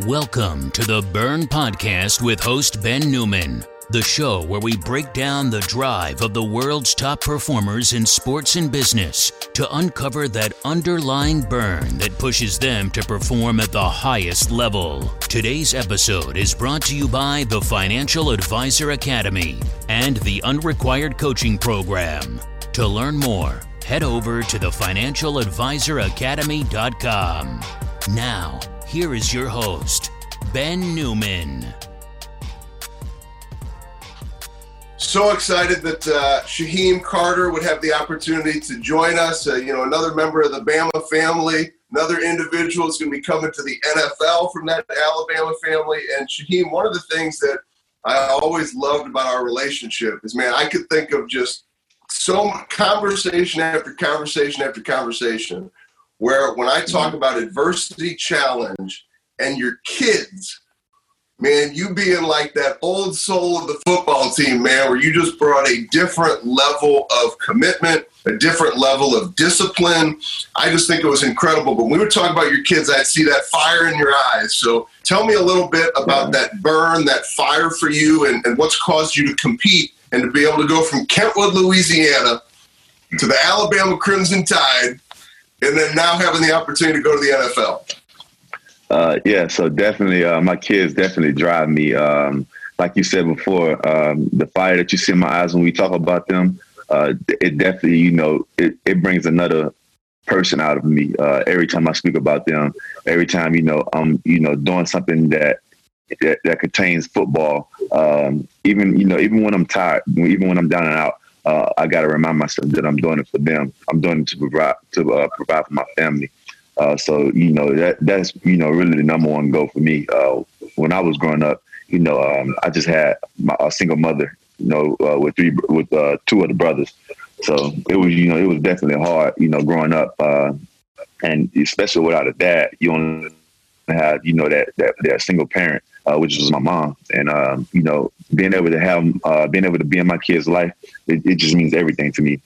Welcome to the Burn Podcast with host Ben Newman, the show where we break down the drive of the world's top performers in sports and business to uncover that underlying burn that pushes them to perform at the highest level. Today's episode is brought to you by the Financial Advisor Academy and the Unrequired Coaching Program. To learn more, head over to thefinancialadvisoracademy.com. Now, here is your host, Ben Newman. So excited that uh, Shyheim Carter would have the opportunity to join us. Uh, you know, another member of the Bama family, another individual is going to be coming to the NFL from that Alabama family. And Shyheim, one of the things that I always loved about our relationship is, man, I could think of just so much conversation after conversation after conversation where when I talk mm-hmm. about adversity challenge and your kids, man, you being like that old soul of the football team, man, where you just brought a different level of commitment, a different level of discipline. I just think it was incredible. But when we were talking about your kids, I'd see that fire in your eyes. So tell me a little bit about that burn, that fire for you, and, and what's caused you to compete and to be able to go from Kentwood, Louisiana to the Alabama Crimson Tide and then now having the opportunity to go to the NFL? Uh, yeah, so definitely, uh, my kids definitely drive me. Um, like you said before, um, the fire that you see in my eyes when we talk about them, uh, it definitely, you know, it, it brings another person out of me uh, every time I speak about them. Every time, you know, I'm, you know, doing something that that, that contains football. Um, even, you know, even when I'm tired, even when I'm down and out, uh, I got to remind myself that I'm doing it for them. I'm doing it to provide to uh, provide for my family. Uh, so you know that that's you know really the number one goal for me. Uh, when I was growing up, you know, um, I just had my, a single mother, you know, uh, with three with uh, two other brothers. So it was you know it was definitely hard, you know, growing up, and especially without a dad, you only have you know that that that single parent uh, which was my mom. And um, you know, being able to have, uh, being able to be in my kid's life, it, it just means everything to me.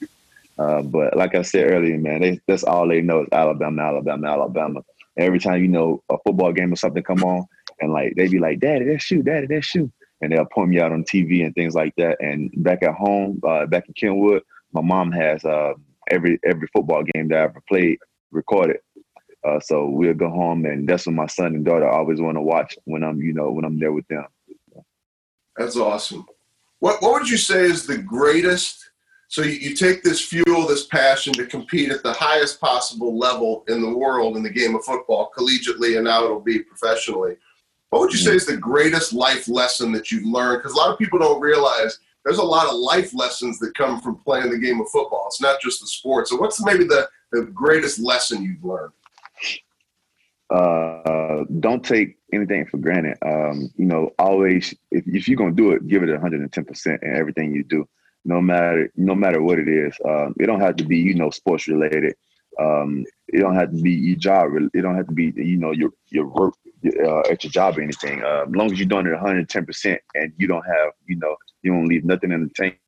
Uh, but like I said earlier, man, they, that's all they know is Alabama, Alabama, Alabama. every time you know a football game or something come on, and like they be like, "Daddy, that's you, Daddy, that's you," and they'll point me out on TV and things like that. And back at home, uh, back in Kentwood, my mom has uh, every every football game that I ever played recorded. Uh, so we'll go home, and that's what my son and daughter always want to watch when I'm, you know, when I'm there with them. That's awesome. What What would you say is the greatest? So you, you take this fuel, this passion to compete at the highest possible level in the world in the game of football, collegiately, and now it'll be professionally. What would you say is the greatest life lesson that you've learned? Because a lot of people don't realize there's a lot of life lessons that come from playing the game of football. It's not just the sport. So, what's maybe the, the greatest lesson you've learned? Uh, don't take anything for granted. Um, you know, always if, if you're gonna do it, give it 110 percent in everything you do, no matter no matter what it is. Um, it don't have to be you know sports related. Um, it don't have to be your job. It don't have to be you know your your work uh, at your job or anything. Uh, as long as you're doing it 110 percent and you don't have you know you don't leave nothing in the tank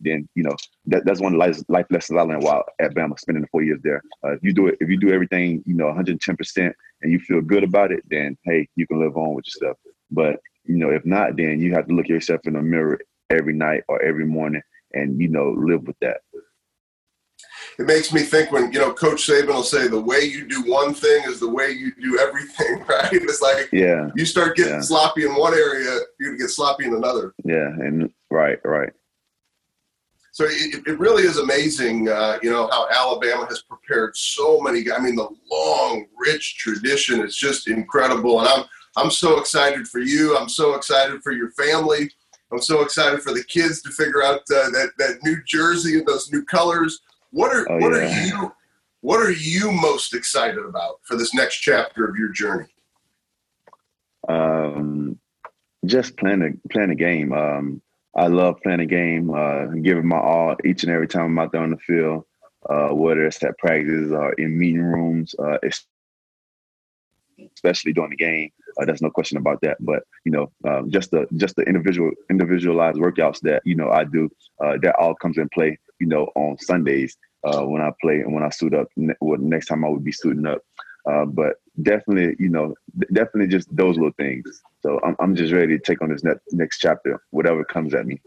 then you know that, that's one of the life, life lessons I learned while at Bama, spending the four years there. Uh, if you do it, if you do everything, you know, 110 percent, and you feel good about it, then hey, you can live on with your stuff. But you know, if not, then you have to look yourself in the mirror every night or every morning, and you know, live with that. It makes me think when you know Coach Saban will say the way you do one thing is the way you do everything, right? It's like yeah, you start getting yeah. sloppy in one area, you're gonna get sloppy in another. Yeah, and right, right. So it, it really is amazing, uh, you know, how Alabama has prepared so many. I mean, the long, rich tradition is just incredible, and I'm I'm so excited for you. I'm so excited for your family. I'm so excited for the kids to figure out uh, that that new jersey and those new colors. What are oh, what yeah. are you what are you most excited about for this next chapter of your journey? Um, just playing a playing a game. Um, I love playing a game, uh, giving my all each and every time I'm out there on the field, uh, whether it's at practice or in meeting rooms, uh, especially during the game. Uh, there's no question about that. But you know, um, just the just the individual individualized workouts that you know I do, uh, that all comes in play. You know, on Sundays when I play and when I suit up. Well, next time I would be suiting up. But definitely, you know, definitely just those little things. So I'm, I'm just ready to take on this next, next chapter, whatever comes at me.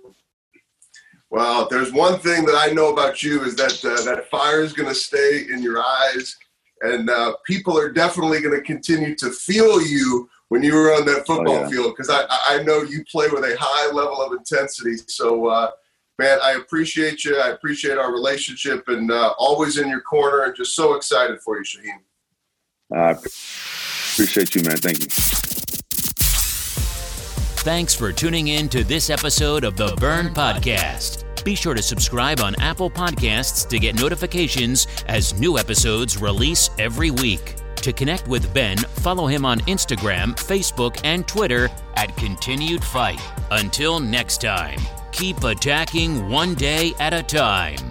Well, there's one thing that I know about you is that uh, that fire is going to stay in your eyes, and uh, people are definitely going to continue to feel you when you were on that football oh, yeah. field because I, I know you play with a high level of intensity. So, uh, man, I appreciate you. I appreciate our relationship, and uh, always in your corner, and just so excited for you, Shyheim. I appreciate you, man. Thank you. Thanks for tuning in to this episode of the Burn Podcast. Be sure to subscribe on Apple Podcasts to get notifications as new episodes release every week. To connect with Ben, follow him on Instagram, Facebook, and Twitter at Continued Fight. Until next time, keep attacking one day at a time.